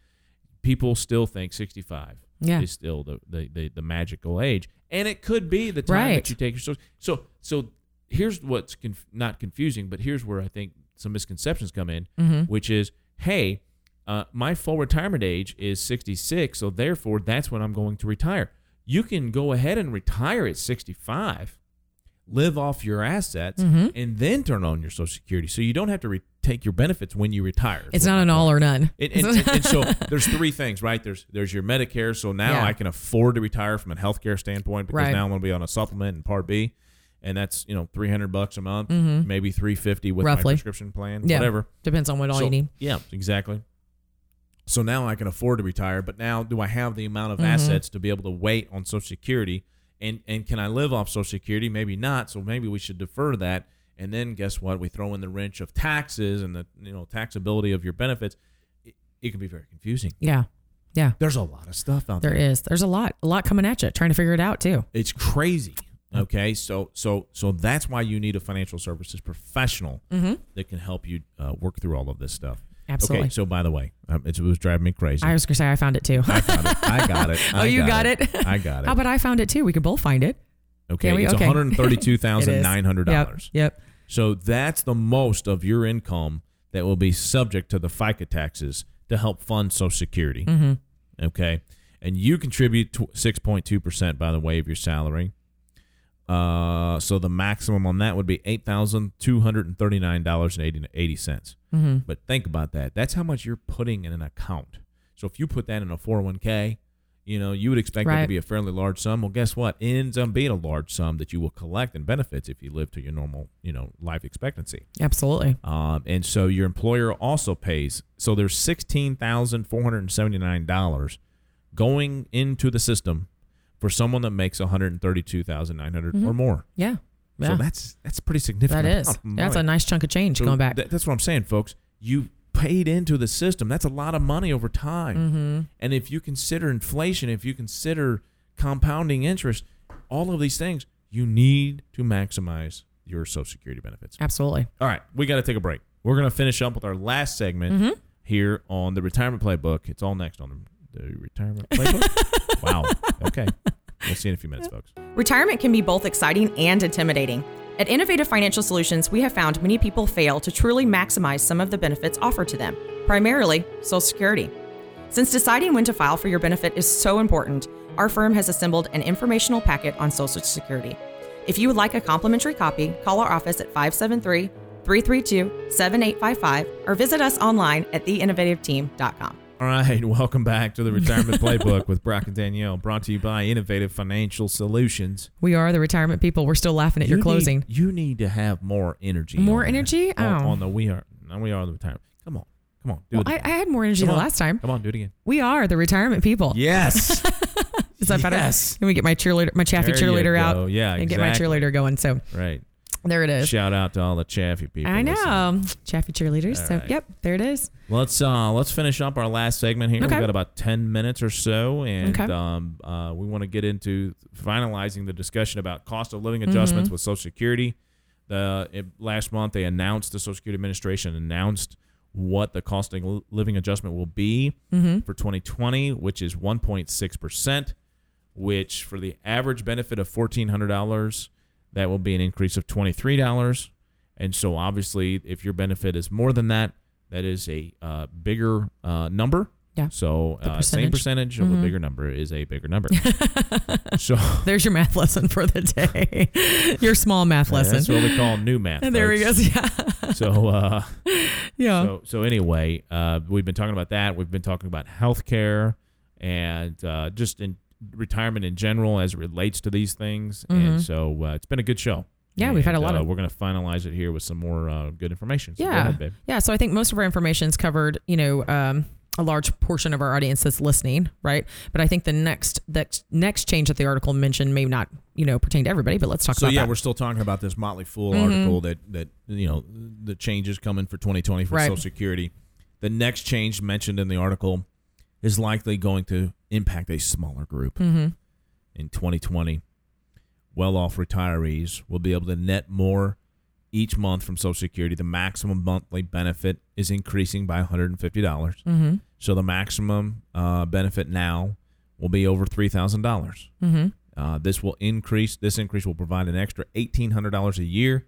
people still think 65 Yeah. is still the, the, the, the magical age. And it could be the time Right. that you take your social. So, so here's what's conf- not confusing, but here's where I think some misconceptions come in, Mm-hmm. which is, hey, uh, my full retirement age is 66, so therefore that's when I'm going to retire. You can go ahead and retire at 65, live off your assets, Mhm. and then turn on your Social Security. So you don't have to re- take your benefits when you retire. It's not an all or none. And, and, and, and so there's three things, right? There's there's your Medicare. So now Yeah. I can afford to retire from a healthcare standpoint because Right. now I'm going to be on a supplement in Part B, and that's you know 300 bucks a month, Mhm. maybe 350 with Roughly. my prescription plan, Yeah. whatever. Depends on what all So- you need. Yeah, exactly. So now I can afford to retire, but now do I have the amount of Mhm. assets to be able to wait on Social Security? And and can I live off Social Security? Maybe not. So maybe we should defer that. And then guess what? We throw in the wrench of taxes and the you know taxability of your benefits. It, it can be very confusing. Yeah. Yeah. There's a lot of stuff out There there. is. There's a lot, a lot coming at you, trying to figure it out too. It's crazy. Okay, so so so that's why you need a financial services professional Mm-hmm. that can help you uh, work through all of this stuff. Absolutely. Okay, so by the way, um, it was driving me crazy. I was gonna say I found it too. I found it. I got it. oh, you got it. I got it. How about I found it too? We could both find it. okay, it's Okay. one hundred thirty-two thousand It nine hundred dollars. Yep. Yep. So that's the most of your income that will be subject to the FICA taxes to help fund Social Security. Mm-hmm. Okay, and you contribute six point two percent by the way of your salary. Uh, so the maximum on that would be eight thousand two hundred and thirty-nine dollars and eighty cents. Mm-hmm. But think about that. That's how much you're putting in an account. So if you put that in a 401k, you know, you would expect that to be a fairly large sum. Well, guess what? It ends up being a large sum that you will collect in benefits if you live to your normal, you know, life expectancy. Absolutely. Um, and so your employer also pays. So there's sixteen thousand four hundred and seventy nine dollars going into the system for someone that makes one hundred thirty two thousand nine hundred or more. Yeah. So Mm-hmm. Yeah. that's that's pretty significant. that is. That's a nice chunk of change So going back. that- that's what I'm saying, folks. You paid into the system. That's a lot of money over time. mm-hmm. And if you consider inflation, if you consider compounding interest, all of these things, you need to maximize your Social Security benefits. Absolutely. All right, we got to take a break. We're going to finish up with our last segment Mm-hmm. here on the retirement playbook. It's all next on the, the retirement playbook. wow. Okay. We'll see in a few minutes, folks. Retirement can be both exciting and intimidating. At Innovative Financial Solutions, we have found many people fail to truly maximize some of the benefits offered to them, primarily Social Security. Since deciding when to file for your benefit is so important, our firm has assembled an informational packet on Social Security. If you would like a complimentary copy, call our office at 573 332 7855 or visit us online at theinnovativeteam.com. All right, welcome back to the retirement playbook with Brock and Danielle, brought to you by Innovative Financial Solutions. We are the retirement people. We're still laughing at your You closing. Need, you need to have more energy. More on energy? on, Oh. oh. oh on the we are. No, we are the retirement. Come on, come on, do Well, it. I. I had more energy Come the on. last time. Come on, do it again. We are the retirement people. Yes. Is that better? Yes. Can we get my cheerleader, my chaffy There cheerleader out? Yeah, and get my cheerleader going. So right. There it is. Shout out to all the chaffy people. I listening. know, chaffy cheerleaders. All so right. yep, there it is. Let's uh let's finish up our last segment here. Okay. We've got about ten minutes or so, and Okay. um uh we want to get into finalizing the discussion about cost of living adjustments Mm-hmm. with Social Security. The it, last month they announced the Social Security Administration announced what the cost of living adjustment will be Mm-hmm. for 2020, which is 1.6 percent. Which for the average benefit of fourteen hundred dollars, that will be an increase of twenty three dollars. And so, obviously, if your benefit is more than that, that is a uh, bigger uh, number. Yeah. So, The uh, same percentage. percentage of a Mhm. bigger number is a bigger number. so, There's your math lesson for the day. your small math lesson. that's what we call new math. And there he goes. Yeah. So, uh, yeah. so, so anyway, uh, we've been talking about that. We've been talking about healthcare and uh, just in retirement in general as it relates to these things. And Mhm. so, uh, it's been a good show. Yeah, we've had a And, lot uh, of- We're going to finalize it here with some more uh, good information. So go Yeah. ahead, babe. Yeah, so I think most of our information's covered, you know, um, a large portion of our audience that's listening, right? But I think the next the next change that the article mentioned may not, you know, pertain to everybody, but let's talk So about yeah, that. we're still talking about this Motley Fool Mhm. article that that you know the changes coming for 2020 for Right. Social Security. The next change mentioned in the article is likely going to impact a smaller group mm-hmm. in 2020. Well-off retirees will be able to net more each month from Social Security. The maximum monthly benefit is increasing by $150. Mm-hmm. So the maximum uh, benefit now will be over $3,000. Mm-hmm. Uh, this will increase. This increase will provide an extra eighteen hundred dollars a year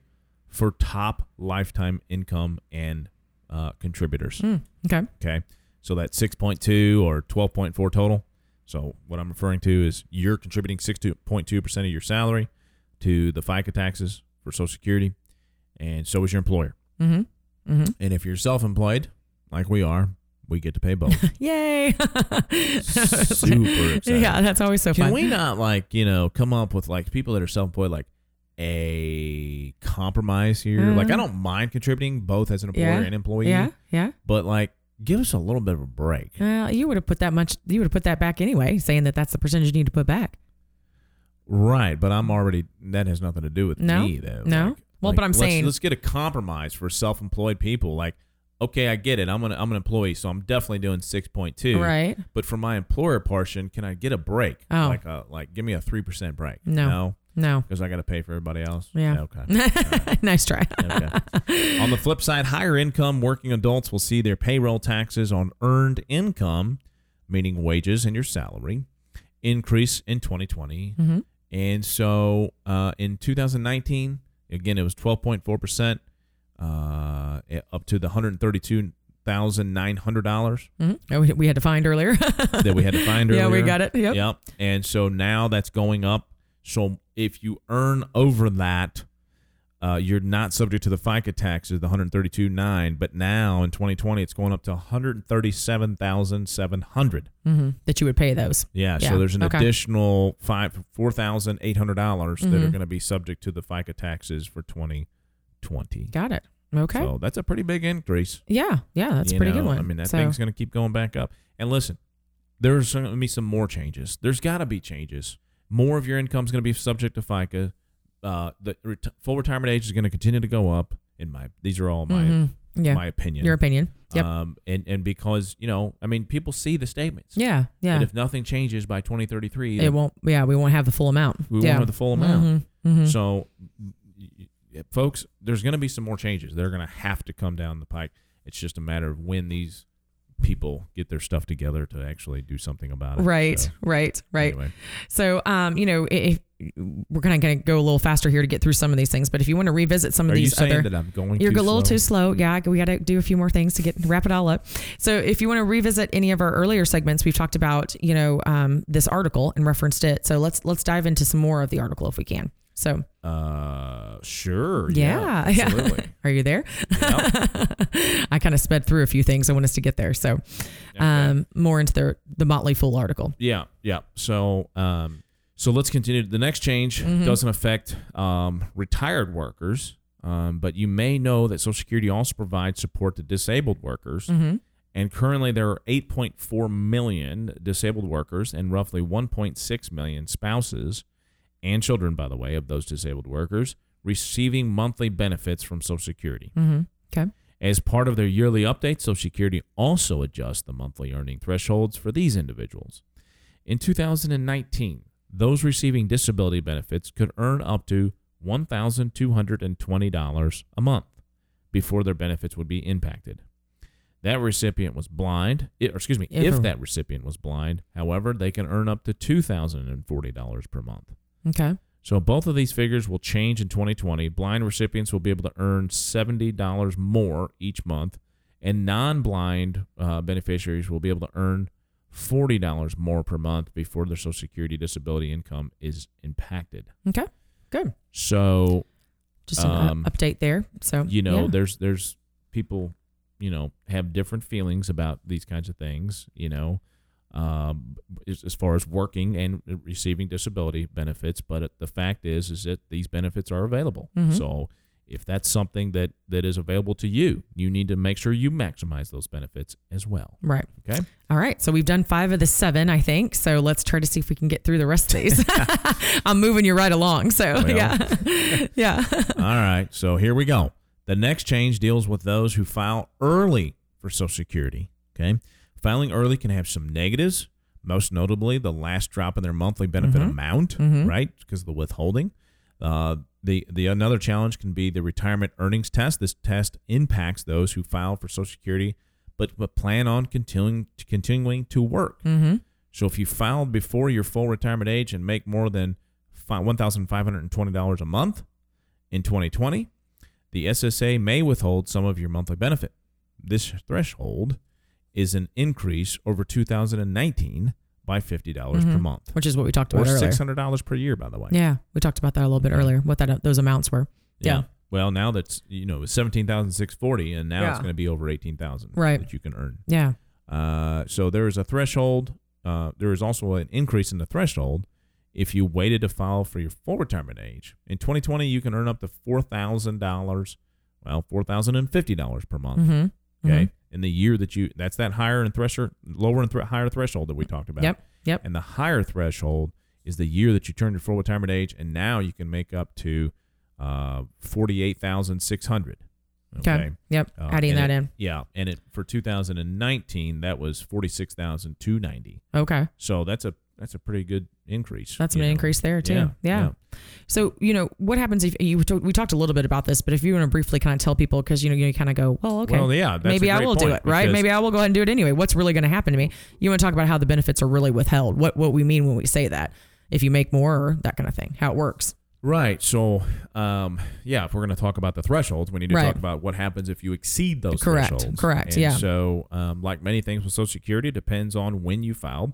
for top lifetime income and uh, contributors. Mm. Okay. Okay, so that's six point two or twelve point four total. So what I'm referring to is you're contributing six point two percent of your salary to the FICA taxes for Social Security, and so is your employer. Mm-hmm. Mm-hmm. And if you're self-employed, like we are, we get to pay both. Yay. Super. Yeah, that's always so Can fun. we not like you know come up with like people that are self-employed like a compromise here? Like I Mm. don't mind contributing both as an employer Yeah. and employee, yeah, yeah. but like give us a little bit of a break. Well, you would have put that much. You would have put that back anyway, saying that that's the percentage you need to put back. Right, but I'm already that has nothing to do with No, me though. no. Like- Well, like, but I'm let's- saying- let's get a compromise for self-employed people. Like, okay, I get it. I'm an I'm an employee, so I'm definitely doing six point two. Right. But for my employer portion, can I get a break? Oh. Like a like give me a three percent break. No. No, No. because I got to pay for everybody else. Yeah. Okay. nice try. Okay. on the flip side, higher income working adults will see their payroll taxes on earned income, meaning wages and your salary, increase in 2020. Mhm. And so uh, in 2019, again, it was 12.4%, uh, up to the $132,900 Mhm. Oh, we, we had to find earlier. that we had to find earlier. yeah, we got it. Yep. Yep. And so now that's going up. So if you earn over that, uh, you're not subject to the FICA taxes, the 132.9, but now in 2020 it's going up to 137,700. hmm That you would pay those. Yeah, Yeah, so there's an okay. additional five four thousand eight hundred dollars that are Mhm. going to be subject to the FICA taxes for 2020. Got it. Okay. So that's a pretty big increase. yeah. Yeah. That's a pretty know? good one. I mean, that so, thing's going to keep going back up. And listen, there's going to be some more changes. There's got to be changes. More of your income is going to be subject to FICA. Uh, the ret- full retirement age is going to continue to go up. In my, these are all my Mhm. yeah. my opinion. Your opinion. Yep. Um, and and because you know, I mean, people see the statements. yeah. Yeah. And if nothing changes by 2033, it won't. Yeah. We won't have the full amount. we yeah. won't have the full amount. Mhm. Mhm. So, folks, there's going to be some more changes. They're going to have to come down the pike. It's just a matter of when these people get their stuff together to actually do something about it. Right, So, right, right. anyway. So, um, you know, if, we're kind of going to go a little faster here to get through some of these things, but if you want to revisit some of Are you these other, that I'm going you're a little slow? too slow. Yeah, we got to do a few more things to get wrap it all up. So, if you want to revisit any of our earlier segments, we've talked about, you know, um, this article and referenced it. So let's let's dive into some more of the article if we can. So, Uh, sure. yeah, Yeah. Absolutely. Are you there? Yep. I kind of sped through a few things. I want us to get there. So, um, more into the the Motley Fool article. Yeah, yeah. So, um, so let's continue. The next change Mm-hmm. doesn't affect um, retired workers, um, but you may know that Social Security also provides support to disabled workers. Mm-hmm. And currently, there are 8.4 million disabled workers and roughly 1.6 million spouses and children, by the way, of those disabled workers receiving monthly benefits from Social Security. Mm-hmm. Okay. As part of their yearly update, Social Security also adjusts the monthly earning thresholds for these individuals. In 2019, those receiving disability benefits could earn up to $1,220 a month before their benefits would be impacted. That recipient was blind, or excuse me, If if that recipient was blind, however, they can earn up to $2,040 per month. Okay. So both of these figures will change in 2020. Blind recipients will be able to earn $70 more each month, and non-blind uh, beneficiaries will be able to earn $40 more per month before their Social Security disability income is impacted. Okay. Good. So Just an Um, update there. So you know, yeah. there's there's people, you know, have different feelings about these kinds of things. You know, um, as, as far as working and receiving disability benefits. But it- the fact is, is that these benefits are available. Mhm. So if that's something that that is available to you, you need to make sure you maximize those benefits as well. right. Okay. All right. So we've done five of the seven, I think. So let's try to see if we can get through the rest of these. I'm moving you right along. So Well. yeah, yeah. All right. So here we go. The next change deals with those who file early for Social Security. Okay. Filing early can have some negatives, most notably the last drop in their monthly benefit Mhm. amount, Mhm. right? Because of the withholding. Uh, the the another challenge can be the retirement earnings test. This test impacts those who file for Social Security, but but plan on continuing continuing to work. Mm-hmm. So if you filed before your full retirement age and make more than one thousand five hundred and twenty dollars a month in 2020, the SSA may withhold some of your monthly benefit. This threshold is an increase over 2019 by fifty dollars per Mhm. month, Which is what we talked or about earlier. six hundred dollars per year, by the way. Yeah, we talked about that a little bit Okay. earlier. What that those amounts were. Yeah. Well, now that's you know seventeen thousand six forty, and now it's going to be over eighteen thousand Right. that you can earn. Yeah. Uh, so there is a threshold. Uh, there is also an increase in the threshold if you waited to file for your full retirement age. In 2020, you can earn up to four thousand dollars. Well, four thousand and fifty dollars per month. Mm-hmm. Okay, in the year that you that's that higher and threshold, lower and thre- higher threshold that we talked about. Yep. Yep. And the higher threshold is the year that you turn your full retirement age, and now you can make up to uh, forty-eight thousand six hundred. Okay. Yep. Uh, Adding that it- in. Yeah, and it for 2019 that was 46,290. Okay. So that's a that's a pretty good increase. That's an know. increase there too. Yeah, Yeah. So you know what happens if you we talked a little bit about this, but if you want to briefly kind of tell people because you know you kind of go, well, okay, Well, yeah, that's maybe I will do it, right? Maybe I will go ahead and do it anyway. What's really going to happen to me? You want to talk about how the benefits are really withheld? What what we mean when we say that? If you make more that kind of thing, how it works? Right. So, um, yeah, if we're going to talk about the thresholds, we need to Right. talk about what happens if you exceed those Correct, thresholds. correct, And yeah. So, um, like many things with Social Security, it depends on when you filed.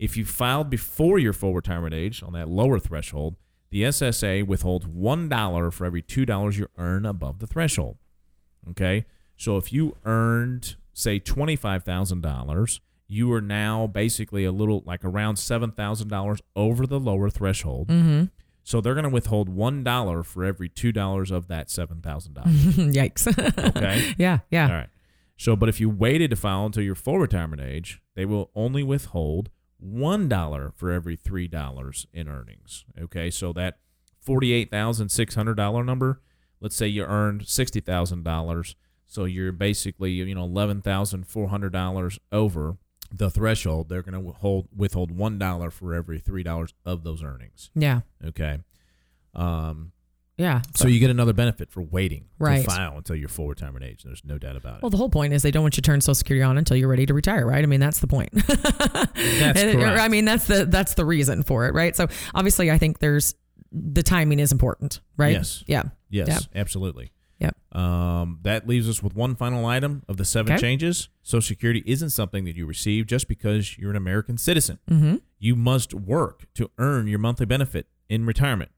If you filed before your full retirement age on that lower threshold, the SSA withholds $1 for every $2 you earn above the threshold. Okay? So if you earned, say, $25,000, you are now basically a little like around $7,000 over the lower threshold. Mm-hmm. So they're going to withhold $1 for every $2 of that $7,000. Yikes. Okay? yeah, yeah. All right. So, but if you waited to file until your full retirement age, they will only withhold one dollar for every three dollars in earnings. Okay, so that forty-eight thousand six hundred dollar number. Let's say you earned sixty thousand dollars, so you're basically you know eleven thousand four hundred dollars over the threshold. They're going to hold withhold one dollar for every three dollars of those earnings. Yeah. Okay. Um, Yeah. so you get another benefit for waiting Right. to file until you're full retirement age. There's no doubt about it. Well, the whole point is they don't want you to turn Social Security on until you're ready to retire, right? I mean, that's the point. That's And- correct. I mean, that's the that's the reason for it, right? So obviously, I think there's the timing is important, right? Yes. Yeah. Yes, Yeah. absolutely. Yep. Um, that leaves us with one final item of the seven Okay. changes. Social Security isn't something that you receive just because you're an American citizen. Mm-hmm. You must work to earn your monthly benefit in retirement.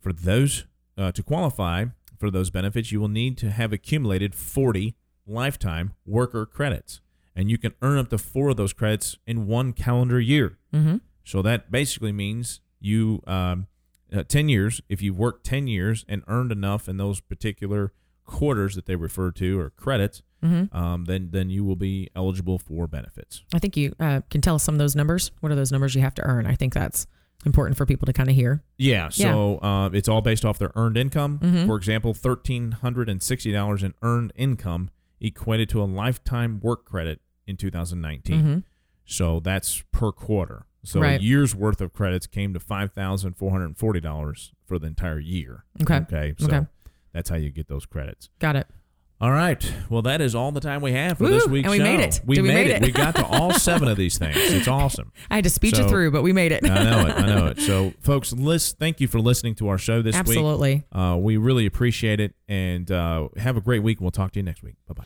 For those uh, to qualify for those benefits, you will need to have accumulated 40 lifetime worker credits, and you can earn up to four of those credits in one calendar year. Mm-hmm. So that basically means you um, uh, ten years. If you've worked ten years and earned enough in those particular quarters that they refer to or credits, Mm-hmm. um, then then you will be eligible for benefits. I think you uh, can tell us some of those numbers. What are those numbers you have to earn? I think that's important for people to kind of hear. Yeah. So Uh, it's all based off their earned income. Mhm. For example, thirteen hundred and sixty dollars in earned income equated to a lifetime work credit in 2019. Mm-hmm. So that's per quarter. So Right. a year's worth of credits came to five thousand four hundred and forty dollars for the entire year. Okay. Okay. So Okay. that's how you get those credits. Got it. All right. Well, that is all the time we have for Woo! this week's And we show. made it. We we made, made it. it? We got to all seven of these things. It's awesome. I had to speech So- it through, but we made it. I know it. I know it. So, folks, list. Thank you for listening to our show this week. Absolutely. Uh, we really appreciate it, and uh, have a great week. We'll talk to you next week. Bye bye.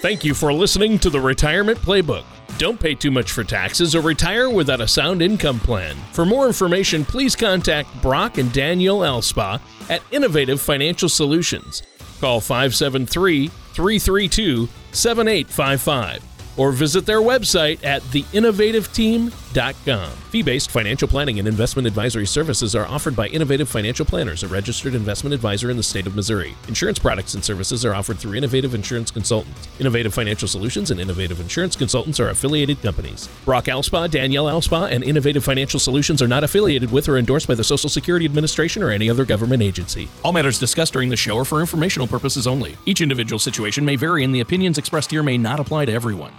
Thank you for listening to the Retirement Playbook. Don't pay too much for taxes or retire without a sound income plan. For more information, please contact Brock and Daniel Elspa at Innovative Financial Solutions. Call 573 332 7855 or visit their website at theinnovativeteam.com. Fee based financial planning and investment advisory services are offered by Innovative Financial Planners, a registered investment advisor in the state of Missouri. Insurance products and services are offered through Innovative Insurance Consultants. Innovative Financial Solutions and Innovative Insurance Consultants are affiliated companies. Brock Elspa, Danielle Elspa, and Innovative Financial Solutions are not affiliated with or endorsed by the Social Security Administration or any other government agency. All matters discussed during the show are for informational purposes only. Each individual situation may vary, and the opinions expressed here may not apply to everyone.